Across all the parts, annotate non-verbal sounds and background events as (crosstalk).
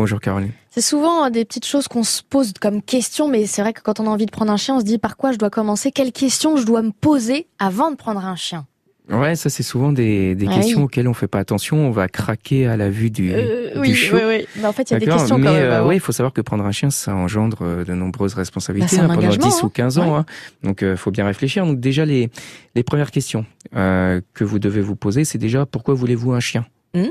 Bonjour Caroline. C'est souvent des petites choses qu'on se pose comme question, mais c'est vrai que quand on a envie de prendre un chien, on se dit par quoi je dois commencer, quelles questions je dois me poser avant de prendre un chien? Ouais, ça c'est souvent des, des Ah questions oui. auxquelles on fait pas attention. On va craquer à la vue du, Euh, du oui, oui, oui. Mais en fait, il y a des questions mais quand même. euh, avant. ouais, il faut savoir que prendre un chien, ça engendre euh, de nombreuses responsabilités Bah, un hein, pendant engagement, 10 hein. ou 15 ans. hein. Donc, euh, faut bien réfléchir. Donc, déjà, les, les premières questions euh, que vous devez vous poser, c'est déjà pourquoi voulez-vous un chien? Mhm.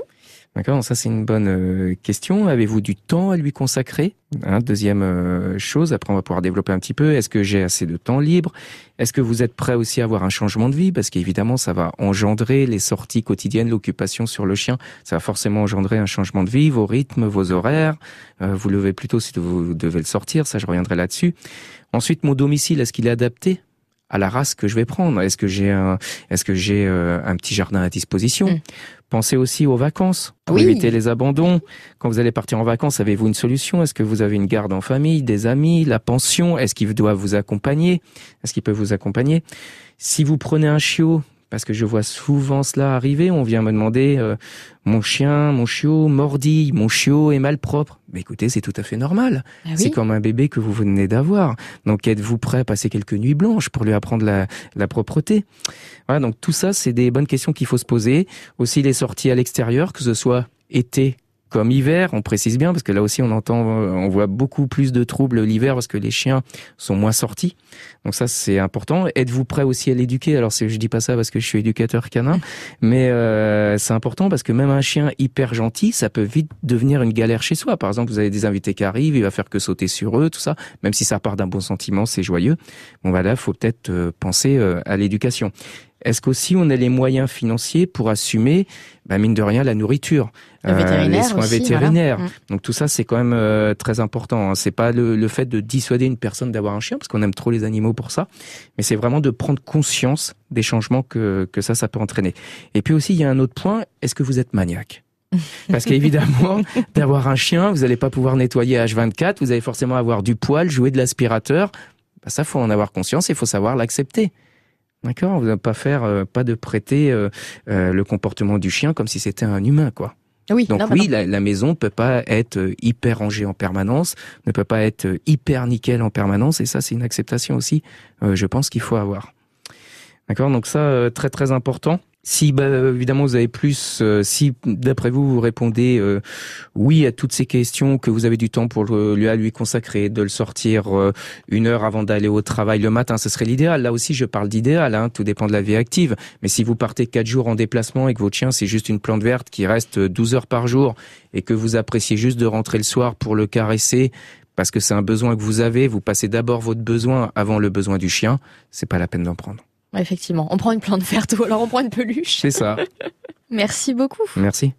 D'accord, ça c'est une bonne euh, question. Avez-vous du temps à lui consacrer? Hein, Deuxième euh, chose, après on va pouvoir développer un petit peu. Est-ce que j'ai assez de temps libre? Est-ce que vous êtes prêt aussi à avoir un changement de vie? Parce qu'évidemment, ça va engendrer les sorties quotidiennes, l'occupation sur le chien. Ça va forcément engendrer un changement de vie, vos rythmes, vos horaires. Euh, vous levez plus tôt si vous devez le sortir. Ça, je reviendrai là-dessus. Ensuite, mon domicile, est-ce qu'il est adapté? À la race que je vais prendre. Est-ce que j'ai un, est-ce que j'ai euh, un petit jardin à disposition? Mm. Pensez aussi aux vacances. Pour Oui. éviter les abandons. Quand vous allez partir en vacances, avez-vous une solution? Est-ce que vous avez une garde en famille, des amis, la pension? Est-ce qu'il doit vous accompagner? Est-ce qu'il peut vous accompagner? Si vous prenez un chiot, parce que je vois souvent cela arriver, on vient me demander euh, mon chien, mon chiot mordit, mon chiot est malpropre. Mais écoutez, c'est tout à fait normal. Ah C'est comme un bébé que vous venez d'avoir. Donc êtes-vous prêt à passer quelques nuits blanches pour lui apprendre la, la propreté? Voilà, donc tout ça, c'est des bonnes questions qu'il faut se poser. Aussi les sorties à l'extérieur, que ce soit été comme hiver, on précise bien, parce que là aussi on entend, euh, on voit beaucoup plus de troubles l'hiver parce que les chiens sont moins sortis. Donc ça c'est important. Êtes-vous prêt aussi à l'éduquer? Alors je dis pas ça parce que je suis éducateur canin, (laughs) mais euh, c'est important parce que même un chien hyper gentil, ça peut vite devenir une galère chez soi. Par exemple, vous avez des invités qui arrivent, il va faire que sauter sur eux, tout ça. Même si ça part d'un bon sentiment, c'est joyeux. Bon voilà, faut peut-être euh, penser euh, à l'éducation. Est-ce qu'aussi on a les moyens financiers pour assumer, bah, mine de rien, la nourriture, Le vétérinaire les soins aussi, vétérinaires. voilà. Mm. Donc tout ça, c'est quand même euh, très important. hein. C'est pas le, le fait de dissuader une personne d'avoir un chien, parce qu'on aime trop les animaux pour ça, mais c'est vraiment de prendre conscience des changements que, que ça, ça peut entraîner. Et puis aussi, il y a un autre point, est-ce que vous êtes maniaque? Parce qu'évidemment, (laughs) d'avoir un chien, vous n'allez pas pouvoir nettoyer H24, vous allez forcément avoir du poil, jouer de l'aspirateur. Bah, ça, faut en avoir conscience et il faut savoir l'accepter. D'accord Vous n'allez pas faire, euh, pas de prêter euh, euh, le comportement du chien comme si c'était un humain, quoi. Oui, Donc non, oui, la, la maison peut pas être euh, hyper rangée en permanence, ne peut pas être euh, hyper nickel en permanence, et ça c'est une acceptation aussi, euh, je pense qu'il faut avoir. D'accord, donc ça euh, très très important. Si bah, évidemment vous avez plus, euh, si d'après vous vous répondez euh, oui à toutes ces questions, que vous avez du temps pour lui à lui consacrer, de le sortir euh, une heure avant d'aller au travail le matin, ce serait l'idéal. Là aussi je parle d'idéal, hein, tout dépend de la vie active. Mais si vous partez quatre jours en déplacement et que votre chien c'est juste une plante verte qui reste 12 heures par jour et que vous appréciez juste de rentrer le soir pour le caresser parce que c'est un besoin que vous avez, vous passez d'abord votre besoin avant le besoin du chien, c'est pas la peine d'en prendre. Effectivement. On prend une plante verte ou alors on prend une peluche. C'est ça. (laughs) Merci beaucoup. Merci.